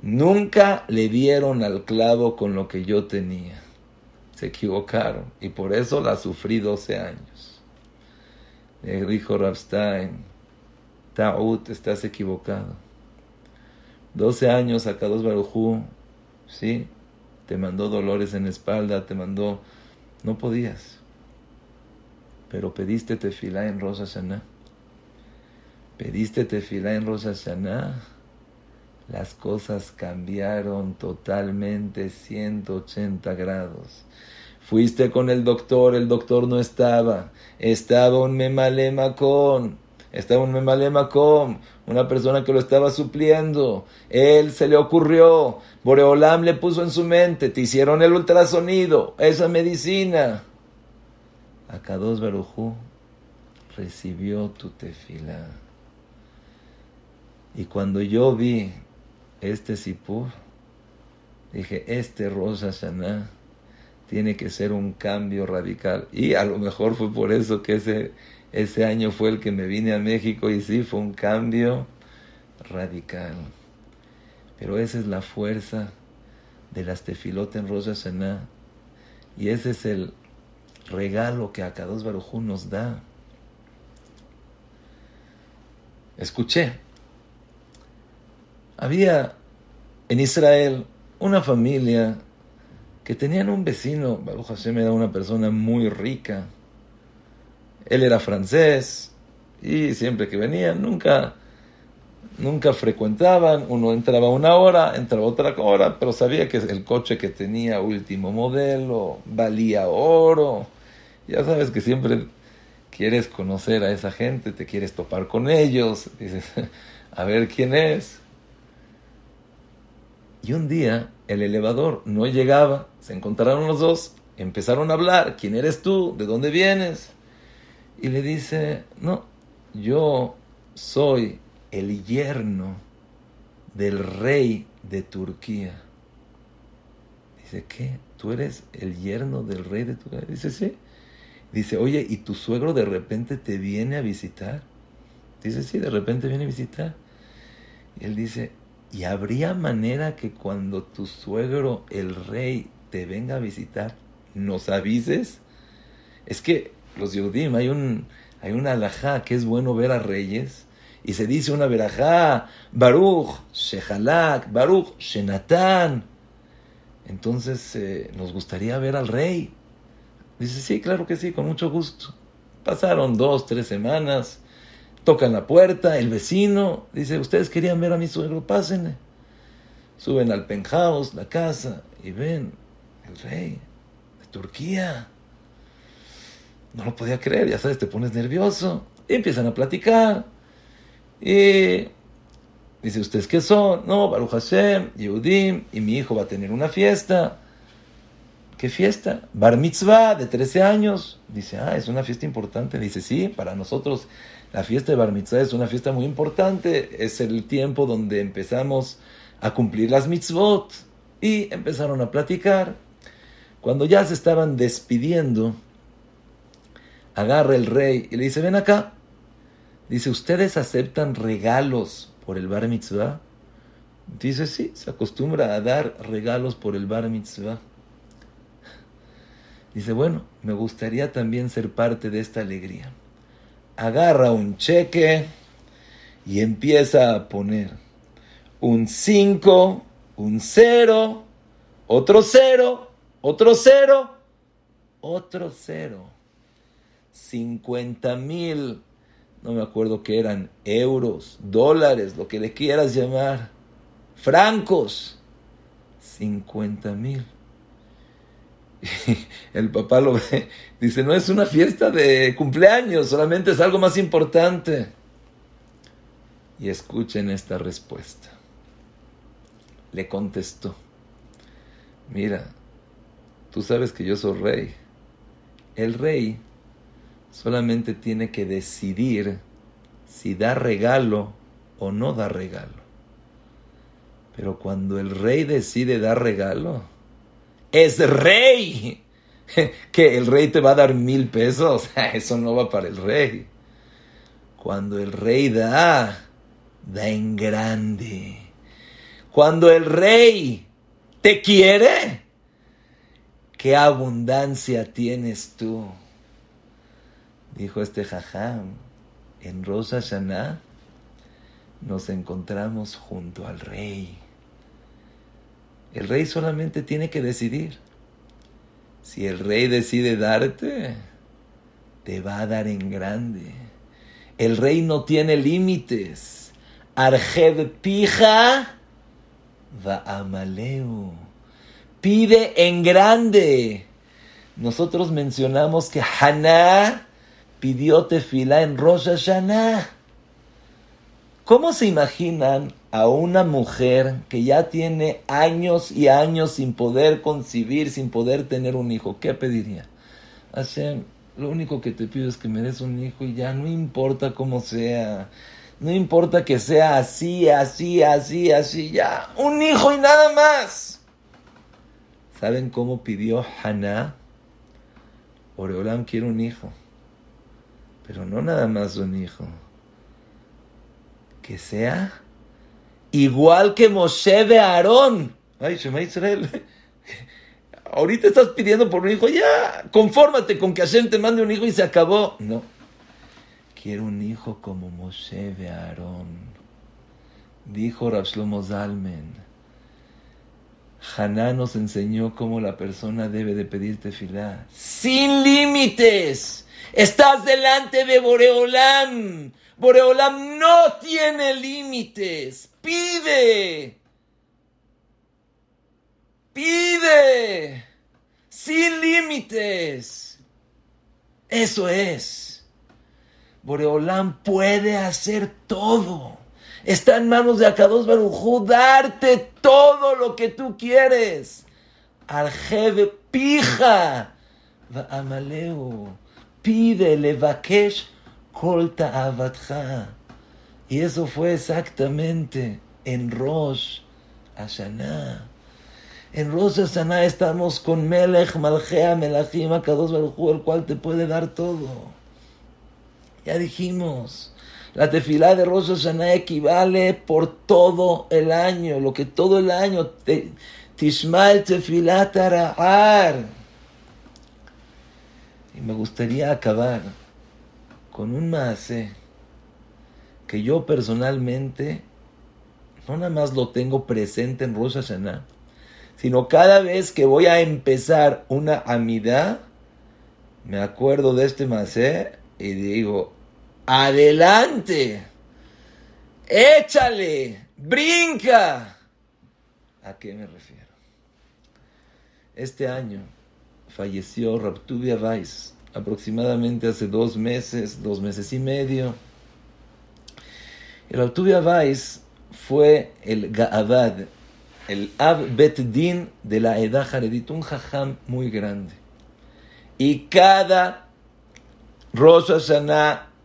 [SPEAKER 1] Nunca le dieron al clavo con lo que yo tenía. Se equivocaron y por eso la sufrí 12 años. Le dijo Rabstein, Ta'ut, estás equivocado. 12 años a Kadosh Barujú, sí, te mandó dolores en la espalda, te mandó, no podías, pero pediste tefilá en Rosa Hashanah. Pediste tefilá en Rosa Hashanah, las cosas cambiaron totalmente 180 grados. Fuiste con el doctor, el doctor no estaba, estaba un memalema con, estaba un memalema con, una persona que lo estaba supliendo. Él se le ocurrió, Boreolam le puso en su mente, te hicieron el ultrasonido, esa medicina. Akados Barujú recibió tu tefila. Y cuando yo vi este sipur, dije, este Rosa Hashanah tiene que ser un cambio radical. Y a lo mejor fue por eso que ese ese año fue el que me vine a México y sí, fue un cambio radical. Pero esa es la fuerza de las tefilotes en Rosa Hashanah. Y ese es el regalo que Akados Barujú nos da. Escuché. Había en Israel una familia que tenían un vecino, Baruch Hashem era una persona muy rica, él era francés y siempre que venían nunca, nunca frecuentaban. Uno entraba una hora, entraba otra hora, pero sabía que el coche que tenía último modelo valía oro. Ya sabes que siempre quieres conocer a esa gente, te quieres topar con ellos, dices, a ver quién es. Y un día el elevador no llegaba, se encontraron los dos, empezaron a hablar, ¿quién eres tú? ¿De dónde vienes? y le dice, no, yo soy el yerno del rey de Turquía. Dice, ¿qué? ¿Tú eres el yerno del rey de Turquía? Dice, sí. Dice, oye, ¿y tu suegro de repente te viene a visitar? Dice, sí, de repente viene a visitar. Y él dice, ¿y habría manera que cuando tu suegro, el rey, te venga a visitar, nos avises? Es que los Yehudim, hay, un, hay una alajá que es bueno ver a reyes, y se dice una verajá, Baruch, Shehalak, Baruch, Shenatán. Entonces eh, nos gustaría ver al rey. Dice, sí, claro que sí, con mucho gusto. Pasaron dos, tres semanas, tocan la puerta, el vecino dice, ustedes querían ver a mi suegro, pásenle. Suben al penthouse, la casa, y ven el rey de Turquía no lo podía creer, ya sabes, te pones nervioso. Y empiezan a platicar. Y dice, ¿ustedes qué son? No, Baruch Hashem, Yehudim, y mi hijo va a tener una fiesta. ¿Qué fiesta? Bar mitzvah de 13 años. Dice, ah, es una fiesta importante. Dice, sí, para nosotros la fiesta de Bar mitzvah es una fiesta muy importante. Es el tiempo donde empezamos a cumplir las mitzvot. Y empezaron a platicar. Cuando ya se estaban despidiendo, agarra el rey y le dice, ven acá. Dice, ¿ustedes aceptan regalos por el bar mitzvah? Dice, sí, se acostumbra a dar regalos por el bar mitzvah. Dice, bueno, me gustaría también ser parte de esta alegría. Agarra un cheque y empieza a poner un 5, un 0, otro 0, otro 0, otro 0. 50 mil, no me acuerdo qué eran, euros, dólares, lo que le quieras llamar, francos, 50 mil. El papá lo ve, dice, no es una fiesta de cumpleaños, solamente es algo más importante. Y escuchen esta respuesta. Le contestó, mira, tú sabes que yo soy rey. El rey solamente tiene que decidir si da regalo o no da regalo. Pero cuando el rey decide dar regalo, es rey. Que el rey te va a dar mil pesos, eso no va para el rey. Cuando el rey da, da en grande. Cuando el rey te quiere, qué abundancia tienes tú dijo este jajam, en Rosa Hashanah nos encontramos junto al rey. El rey solamente tiene que decidir. Si el rey decide darte, te va a dar en grande. El rey no tiene límites. Arjed pija va amaleu. Pide en grande. Nosotros mencionamos que Haná pidió tefila en Rosh Hashanah. ¿Cómo se imaginan a una mujer que ya tiene años y años sin poder concebir, sin poder tener un hijo? ¿Qué pediría? Hashem, lo único que te pido es que me des un hijo y ya no importa cómo sea. No importa que sea así, así, así, así, ya. Un hijo y nada más. ¿Saben cómo pidió Haná? Oreolam quiere un hijo. Pero no nada más un hijo que sea igual que Moshe de Aarón. Ay, Shema Israel. Ahorita estás pidiendo por un hijo, ya, confórmate con que Hashem te mande un hijo y se acabó. No. Quiero un hijo como Moshe de Aarón. Dijo Rabshlomo Zalmen. Haná nos enseñó cómo la persona debe de pedir tefilá. Sin límites. Estás delante de Boreolam. Boreolam no tiene límites. Pide. Pide. Sin límites. Eso es. Boreolam puede hacer todo. Está en manos de Akados Barujú darte todo lo que tú quieres. Arjeve pija. Amaleu. Pide, levakesh Y eso fue exactamente en Rosh Hashanah. En Rosh Hashanah estamos con Melech, Malchea, Melachim, Baruj el cual te puede dar todo. Ya dijimos, la tefilá de Rosh Hashanah equivale por todo el año, lo que todo el año te, Tishmal tefilá tarahar. Y me gustaría acabar con un maase que yo personalmente no nada más lo tengo presente en Rosh Hashanah, sino cada vez que voy a empezar una amidad, me acuerdo de este maase y digo, adelante, échale, brinca. ¿A qué me refiero? Este año falleció Raptubia Weiss, aproximadamente hace dos meses, dos meses y medio. El Altubia Weiss fue el Gaabad, el Ab Bet Din de la Edad Haredit, un jajam muy grande. Y cada Rosh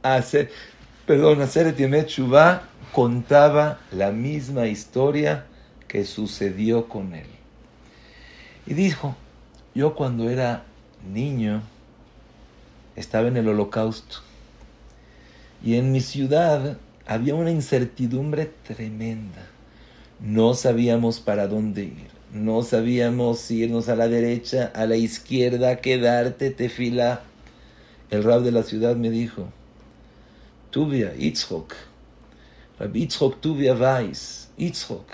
[SPEAKER 1] hace, perdón, hacer contaba la misma historia que sucedió con él. Y dijo, yo cuando era niño, estaba en el holocausto. Y en mi ciudad había una incertidumbre tremenda. No sabíamos para dónde ir. No sabíamos si irnos a la derecha, a la izquierda, quedarte, tefila. El rab de la ciudad me dijo, Tuvia, Itzhok, Rab Itzhok Tuvia Weiss, Itzhok,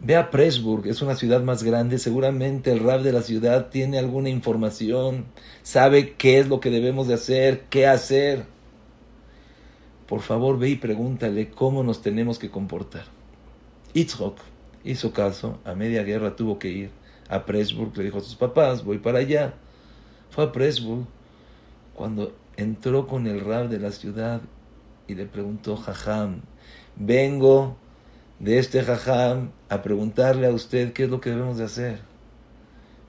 [SPEAKER 1] Ve a Pressburg, es una ciudad más grande, seguramente el rab de la ciudad tiene alguna información, sabe qué es lo que debemos de hacer, qué hacer. Por favor, ve y pregúntale cómo nos tenemos que comportar. Itzhok hizo caso, a media guerra tuvo que ir a Pressburg, le dijo a sus papás, voy para allá. Fue a Pressburg, cuando entró con el rab de la ciudad y le preguntó, Jajam, vengo de este jajam a preguntarle a usted qué es lo que debemos de hacer.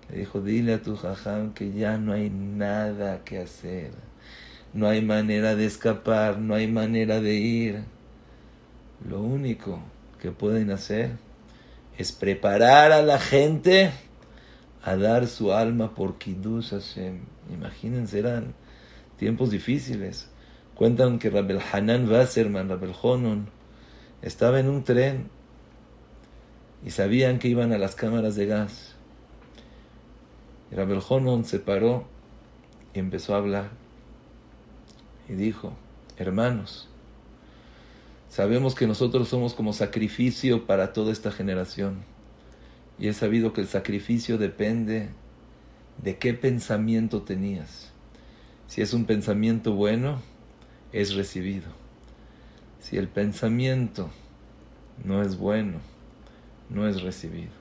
[SPEAKER 1] Le dijo, dile a tu jajam que ya no hay nada que hacer. No hay manera de escapar, no hay manera de ir. Lo único que pueden hacer es preparar a la gente a dar su alma por Kiddush Hashem. Imagínense, eran tiempos difíciles. Cuentan que Rabel Hanan Wasserman, Rabel Honon, estaba en un tren y sabían que iban a las cámaras de gas. Y Rabel Honon se paró y empezó a hablar. Y dijo, hermanos, Sabemos que nosotros somos como sacrificio para toda esta generación. Y he sabido que el sacrificio depende de qué pensamiento tenías. Si es un pensamiento bueno, es recibido. Si el pensamiento no es bueno, no es recibido.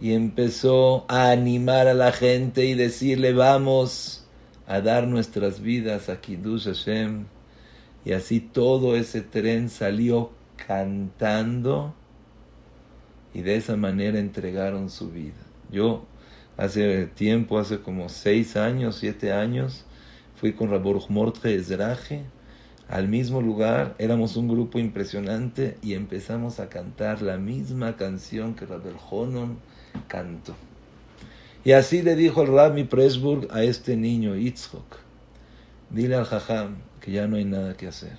[SPEAKER 1] Y empezó a animar a la gente y decirle, vamos a dar nuestras vidas a Kiddush Hashem. Y así todo ese tren salió cantando y de esa manera entregaron su vida. Yo hace tiempo, hace como seis años, siete años, fui con Rabor Mordre Ezraje al mismo lugar, éramos un grupo impresionante y empezamos a cantar la misma canción que Rabel Honon cantó. Y así le dijo el Rabbi Presburg a este niño, Itzhok, dile al Jajam que ya no hay nada que hacer.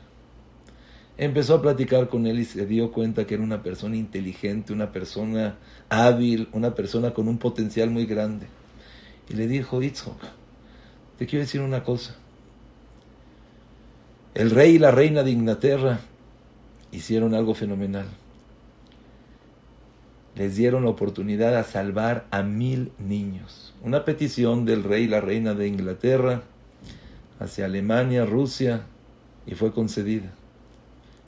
[SPEAKER 1] Empezó a platicar con él y se dio cuenta que era una persona inteligente, una persona hábil, una persona con un potencial muy grande. Y le dijo, Itzhok, te quiero decir una cosa. El rey y la reina de Inglaterra hicieron algo fenomenal. Les dieron la oportunidad a salvar a mil niños. Una petición del rey y la reina de Inglaterra hacia Alemania, Rusia, y fue concedida.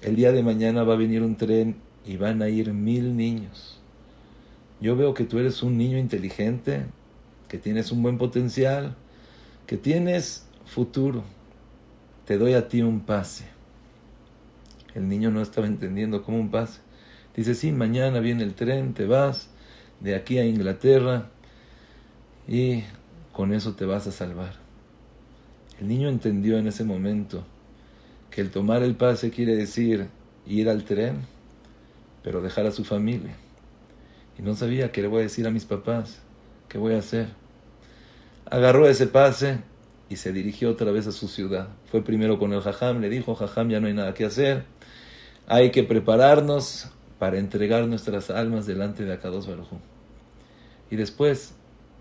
[SPEAKER 1] El día de mañana va a venir un tren y van a ir mil niños. Yo veo que tú eres un niño inteligente, que tienes un buen potencial, que tienes futuro te doy a ti un pase. El niño no estaba entendiendo cómo un pase. Dice, sí, mañana viene el tren, te vas de aquí a Inglaterra y con eso te vas a salvar. El niño entendió en ese momento que el tomar el pase quiere decir ir al tren, pero dejar a su familia. Y no sabía qué le voy a decir a mis papás, qué voy a hacer. Agarró ese pase y se dirigió otra vez a su ciudad. Fue primero con el Jajam, le dijo, Jajam, ya no hay nada que hacer, hay que prepararnos para entregar nuestras almas delante de Akados Baruj Y después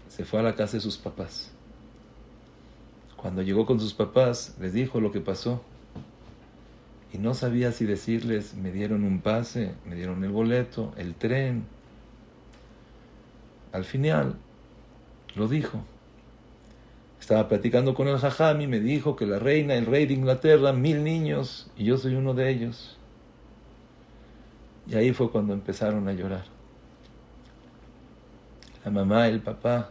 [SPEAKER 1] se fue a la casa de sus papás. Cuando llegó con sus papás, les dijo lo que pasó. Y no sabía si decirles, me dieron un pase, me dieron el boleto, el tren. Al final, lo dijo. Estaba platicando con el jajam y me dijo que la reina, el rey de Inglaterra, mil niños, y yo soy uno de ellos. Y ahí fue cuando empezaron a llorar. La mamá, el papá,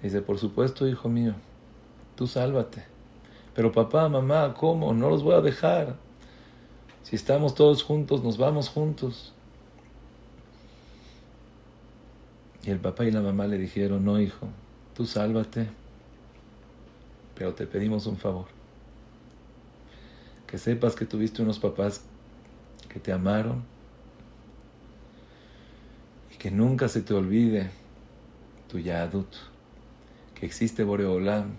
[SPEAKER 1] dice, por supuesto, hijo mío, tú sálvate. Pero papá, mamá, ¿cómo? No los voy a dejar. Si estamos todos juntos, nos vamos juntos. Y el papá y la mamá le dijeron, no, hijo, tú sálvate pero te pedimos un favor. Que sepas que tuviste unos papás que te amaron y que nunca se te olvide tu Yahadut, que existe Boreolam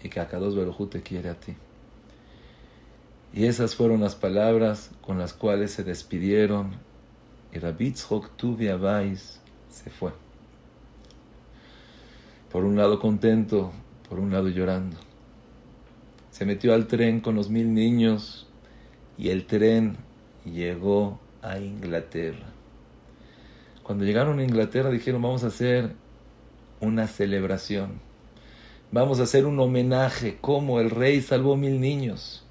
[SPEAKER 1] y que Akados Berujú te quiere a ti. Y esas fueron las palabras con las cuales se despidieron y Rabitzhok Tuvia se fue. Por un lado contento por un lado llorando. Se metió al tren con los mil niños y el tren llegó a Inglaterra. Cuando llegaron a Inglaterra dijeron vamos a hacer una celebración. Vamos a hacer un homenaje como el rey salvó mil niños.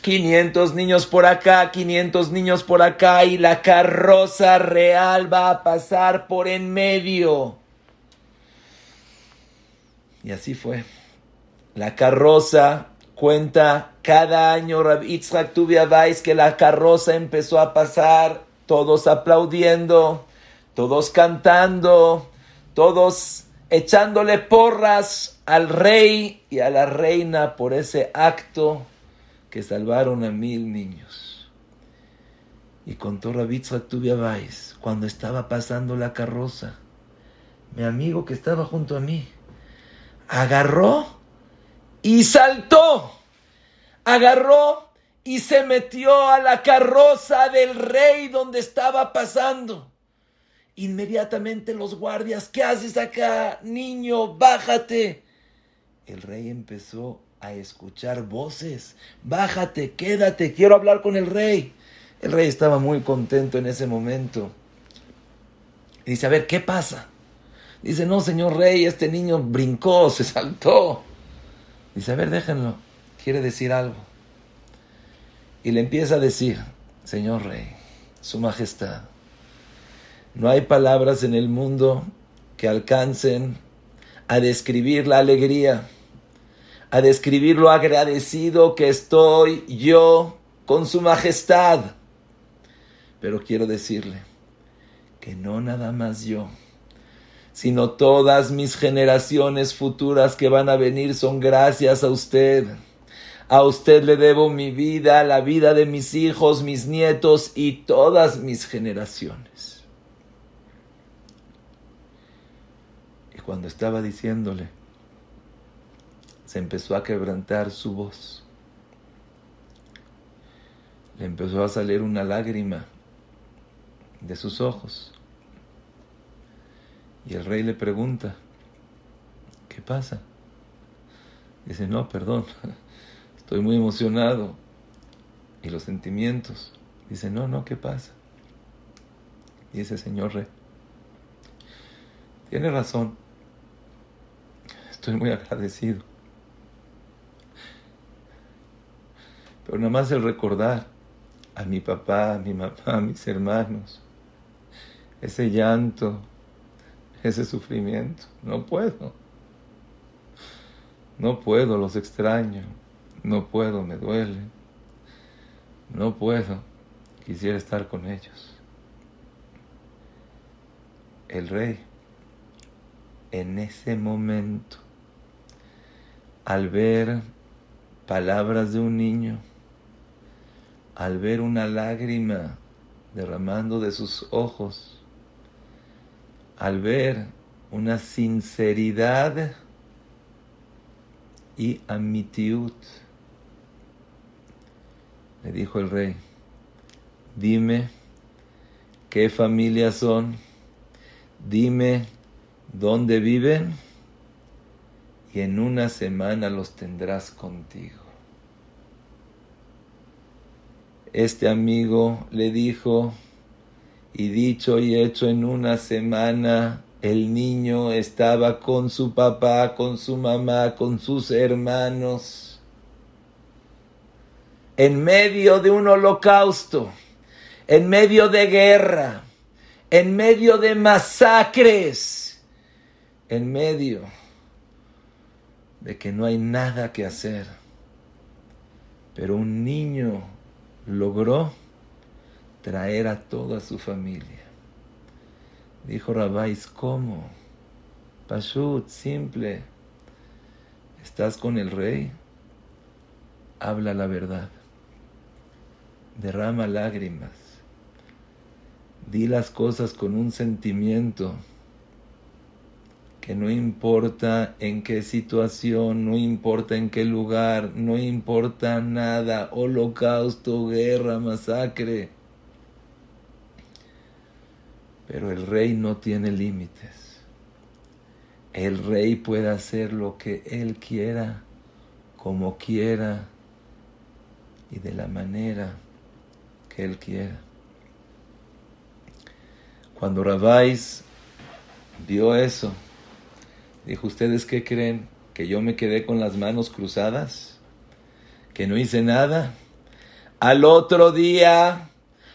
[SPEAKER 1] 500 niños por acá, 500 niños por acá y la carroza real va a pasar por en medio. Y así fue. La carroza cuenta cada año Rab Yitzhak Tuvia que la carroza empezó a pasar, todos aplaudiendo, todos cantando, todos echándole porras al rey y a la reina por ese acto que salvaron a mil niños. Y contó Rab Yitzhak Tuvia cuando estaba pasando la carroza, mi amigo que estaba junto a mí, agarró y saltó. Agarró y se metió a la carroza del rey donde estaba pasando. Inmediatamente los guardias, ¿qué haces acá? Niño, bájate. El rey empezó a escuchar voces. Bájate, quédate, quiero hablar con el rey. El rey estaba muy contento en ese momento. Dice, a ver, ¿qué pasa? Dice, no, señor rey, este niño brincó, se saltó. Dice, a ver, déjenlo. Quiere decir algo. Y le empieza a decir, señor rey, su majestad, no hay palabras en el mundo que alcancen a describir la alegría, a describir lo agradecido que estoy yo con su majestad. Pero quiero decirle que no nada más yo, sino todas mis generaciones futuras que van a venir son gracias a usted. A usted le debo mi vida, la vida de mis hijos, mis nietos y todas mis generaciones. Y cuando estaba diciéndole, se empezó a quebrantar su voz. Le empezó a salir una lágrima de sus ojos. Y el rey le pregunta, ¿qué pasa? Dice, no, perdón, estoy muy emocionado. Y los sentimientos. Dice, no, no, ¿qué pasa? dice, señor rey, tiene razón, estoy muy agradecido. Pero nada más el recordar a mi papá, a mi mamá, a mis hermanos, ese llanto, ese sufrimiento. No puedo. No puedo, los extraño. No puedo, me duele. No puedo. Quisiera estar con ellos. El rey, en ese momento, al ver palabras de un niño, al ver una lágrima derramando de sus ojos, al ver una sinceridad y amitiud, le dijo el rey, dime qué familia son, dime dónde viven y en una semana los tendrás contigo. Este amigo le dijo, y dicho y hecho en una semana, el niño estaba con su papá, con su mamá, con sus hermanos, en medio de un holocausto, en medio de guerra, en medio de masacres, en medio de que no hay nada que hacer. Pero un niño logró traer a toda su familia. Dijo Rabáis, ¿cómo? Pashut, simple. ¿Estás con el rey? Habla la verdad. Derrama lágrimas. Di las cosas con un sentimiento que no importa en qué situación, no importa en qué lugar, no importa nada, holocausto, guerra, masacre. Pero el rey no tiene límites. El rey puede hacer lo que él quiera, como quiera y de la manera que él quiera. Cuando Rabáis vio eso, dijo, ¿ustedes qué creen? ¿Que yo me quedé con las manos cruzadas? ¿Que no hice nada? Al otro día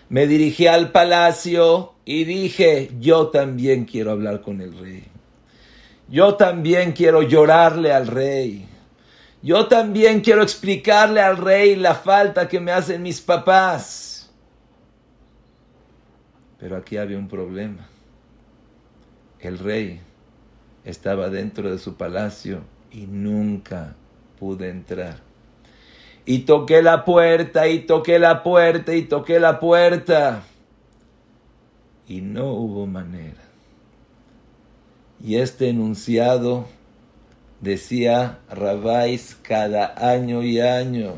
[SPEAKER 1] me dirigí al palacio y dije, yo también quiero hablar con el rey. Yo también quiero llorarle al rey. Yo también quiero explicarle al rey la falta que me hacen mis papás. Pero aquí había un problema. El rey estaba dentro de su palacio y nunca pude entrar. Y toqué la puerta y toqué la puerta y toqué la puerta. Y no hubo manera. Y este enunciado decía Rabáis cada año y año.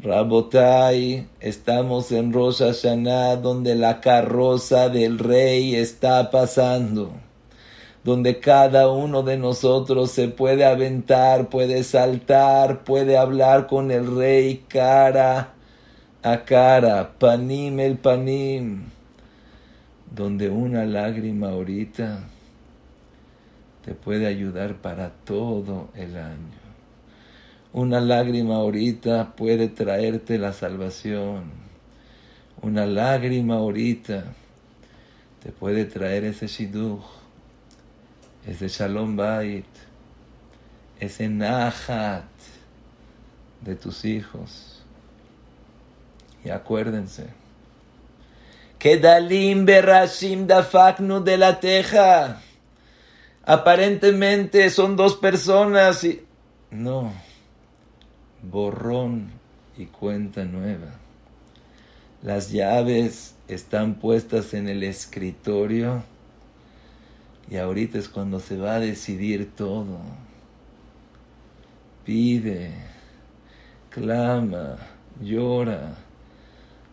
[SPEAKER 1] Rabotai, estamos en Rosh Hashanah donde la carroza del rey está pasando donde cada uno de nosotros se puede aventar, puede saltar, puede hablar con el rey cara a cara, panim el panim, donde una lágrima ahorita te puede ayudar para todo el año. Una lágrima ahorita puede traerte la salvación. Una lágrima ahorita te puede traer ese shidduch, ese shalom bait, ese nahat de tus hijos. Y acuérdense, que dalim berashim dafaknu de la teja. Aparentemente son dos personas y... No, borrón y cuenta nueva. Las llaves están puestas en el escritorio y ahorita es cuando se va a decidir todo. Pide, clama, llora.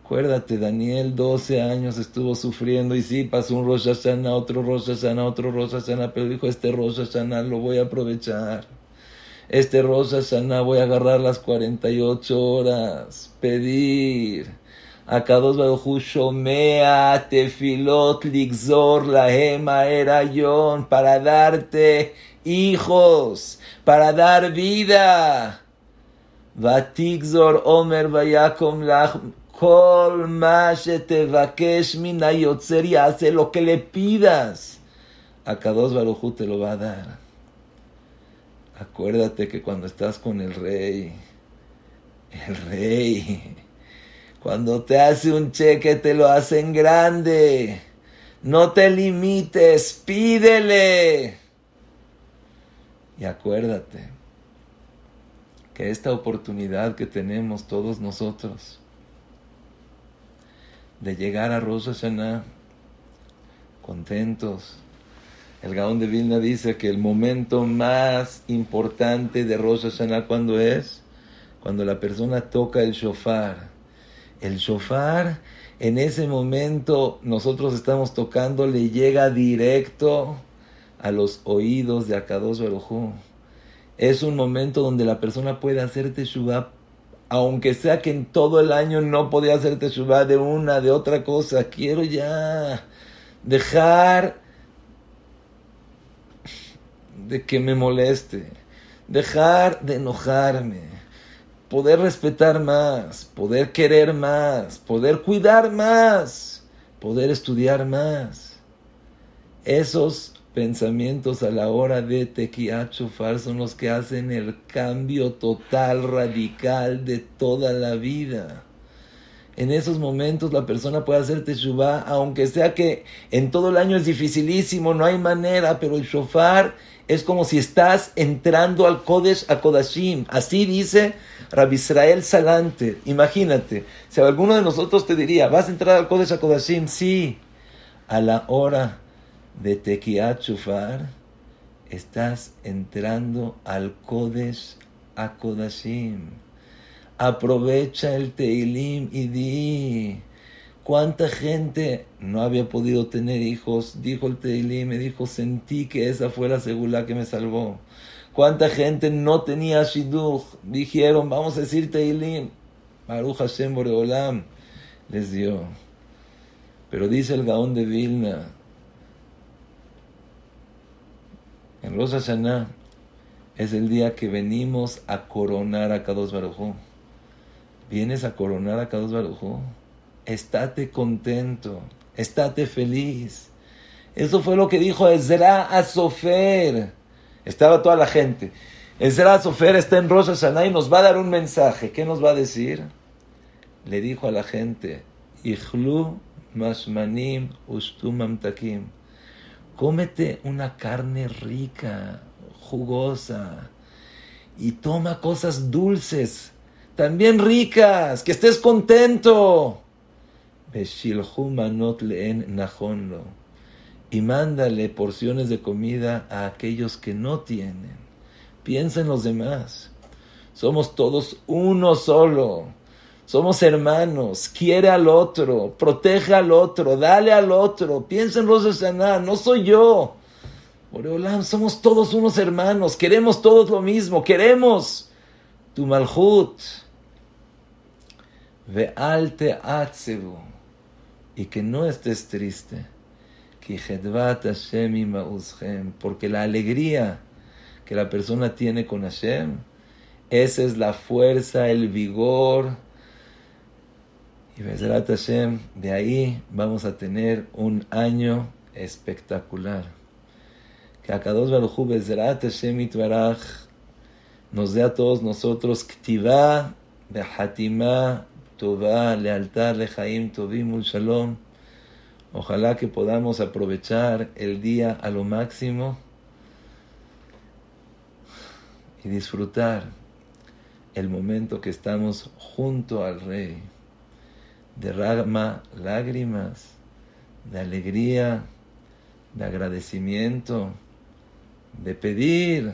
[SPEAKER 1] Acuérdate, Daniel 12 años estuvo sufriendo y sí, pasó un Rosh otro Rosh Hashanah, otro Rosh Hashanah, pero dijo, este Rosh Hashanah lo voy a aprovechar. Este Rosh Hashanah voy a agarrar las 48 horas, pedir Akados Baruchu Shomea Tefilot Ligzor Lahem Erayon para darte hijos, para dar vida. Vatigzor Omer Vayakom Lach Kol y hace lo que le pidas. Akados Baruchu te lo va a dar. Acuérdate que cuando estás con el rey, el rey cuando te hace un cheque te lo hacen grande. No te limites, pídele. Y acuérdate que esta oportunidad que tenemos todos nosotros de llegar a Rosh Hashanah contentos. El Gaón de Vilna dice que el momento más importante de Rosh Hashanah cuando es cuando la persona toca el shofar el shofar, en ese momento nosotros estamos tocando, le llega directo a los oídos de Akados Barujú. Es un momento donde la persona puede hacer teshuvah, aunque sea que en todo el año no podía hacer teshuvah de una, de otra cosa. Quiero ya dejar de que me moleste, dejar de enojarme poder respetar más, poder querer más, poder cuidar más, poder estudiar más. Esos pensamientos a la hora de Tequiachufar son los que hacen el cambio total, radical de toda la vida. En esos momentos la persona puede hacer teshuvah, aunque sea que en todo el año es dificilísimo, no hay manera, pero el shofar es como si estás entrando al Kodesh a Kodashim. Así dice Rabbi Israel Salante. Imagínate, si alguno de nosotros te diría, ¿vas a entrar al Kodesh a Kodashim? Sí. A la hora de Tekiat Shufar, estás entrando al Kodesh a Kodashim. Aprovecha el Teilim y di. ¿Cuánta gente no había podido tener hijos? Dijo el Teilim, me dijo, sentí que esa fue la segula que me salvó. ¿Cuánta gente no tenía Shidduch? Dijeron, vamos a decir Teilim. Baruch Hashem Boreolam les dio. Pero dice el Gaón de Vilna, en Rosh es el día que venimos a coronar a Kadosh Baruj Vienes a coronar a Kadosh Baruj estate contento, estate feliz. Eso fue lo que dijo Ezra a. Estaba toda la gente. Ezra Sofer está en Rosh Hashanah y nos va a dar un mensaje. ¿Qué nos va a decir? Le dijo a la gente, Ichlu masmanim ustumam takim. Cómete una carne rica, jugosa, y toma cosas dulces, también ricas, que estés contento y mándale porciones de comida a aquellos que no tienen. Piensa en los demás. Somos todos uno solo. Somos hermanos. Quiere al otro. Protege al otro. Dale al otro. Piensa en los Saná. No soy yo. Boreolam, somos todos unos hermanos. Queremos todos lo mismo. Queremos tu malhut. Ve alte atzebu. Y que no estés triste. Porque la alegría que la persona tiene con Hashem, esa es la fuerza, el vigor. Y Hashem, de ahí vamos a tener un año espectacular. Que Akadosh Baruchu Bezrat Hashem Itbarach nos dé a todos nosotros Ktivá de Hatimá Tová, lealtad, lejaim, tovim, shalom. Ojalá que podamos aprovechar el día a lo máximo y disfrutar el momento que estamos junto al Rey. Derrama lágrimas de alegría, de agradecimiento, de pedir.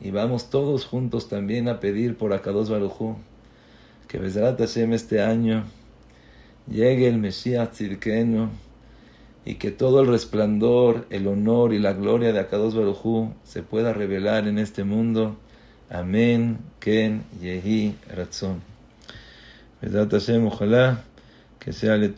[SPEAKER 1] Y vamos todos juntos también a pedir por Akados Barujú, que Besrat Hashem este año llegue el Mesías Tzidkenu y que todo el resplandor, el honor y la gloria de Akados Barujú se pueda revelar en este mundo. Amén, Ken, Yehi, Ratzon. Besrat Hashem, ojalá que sea le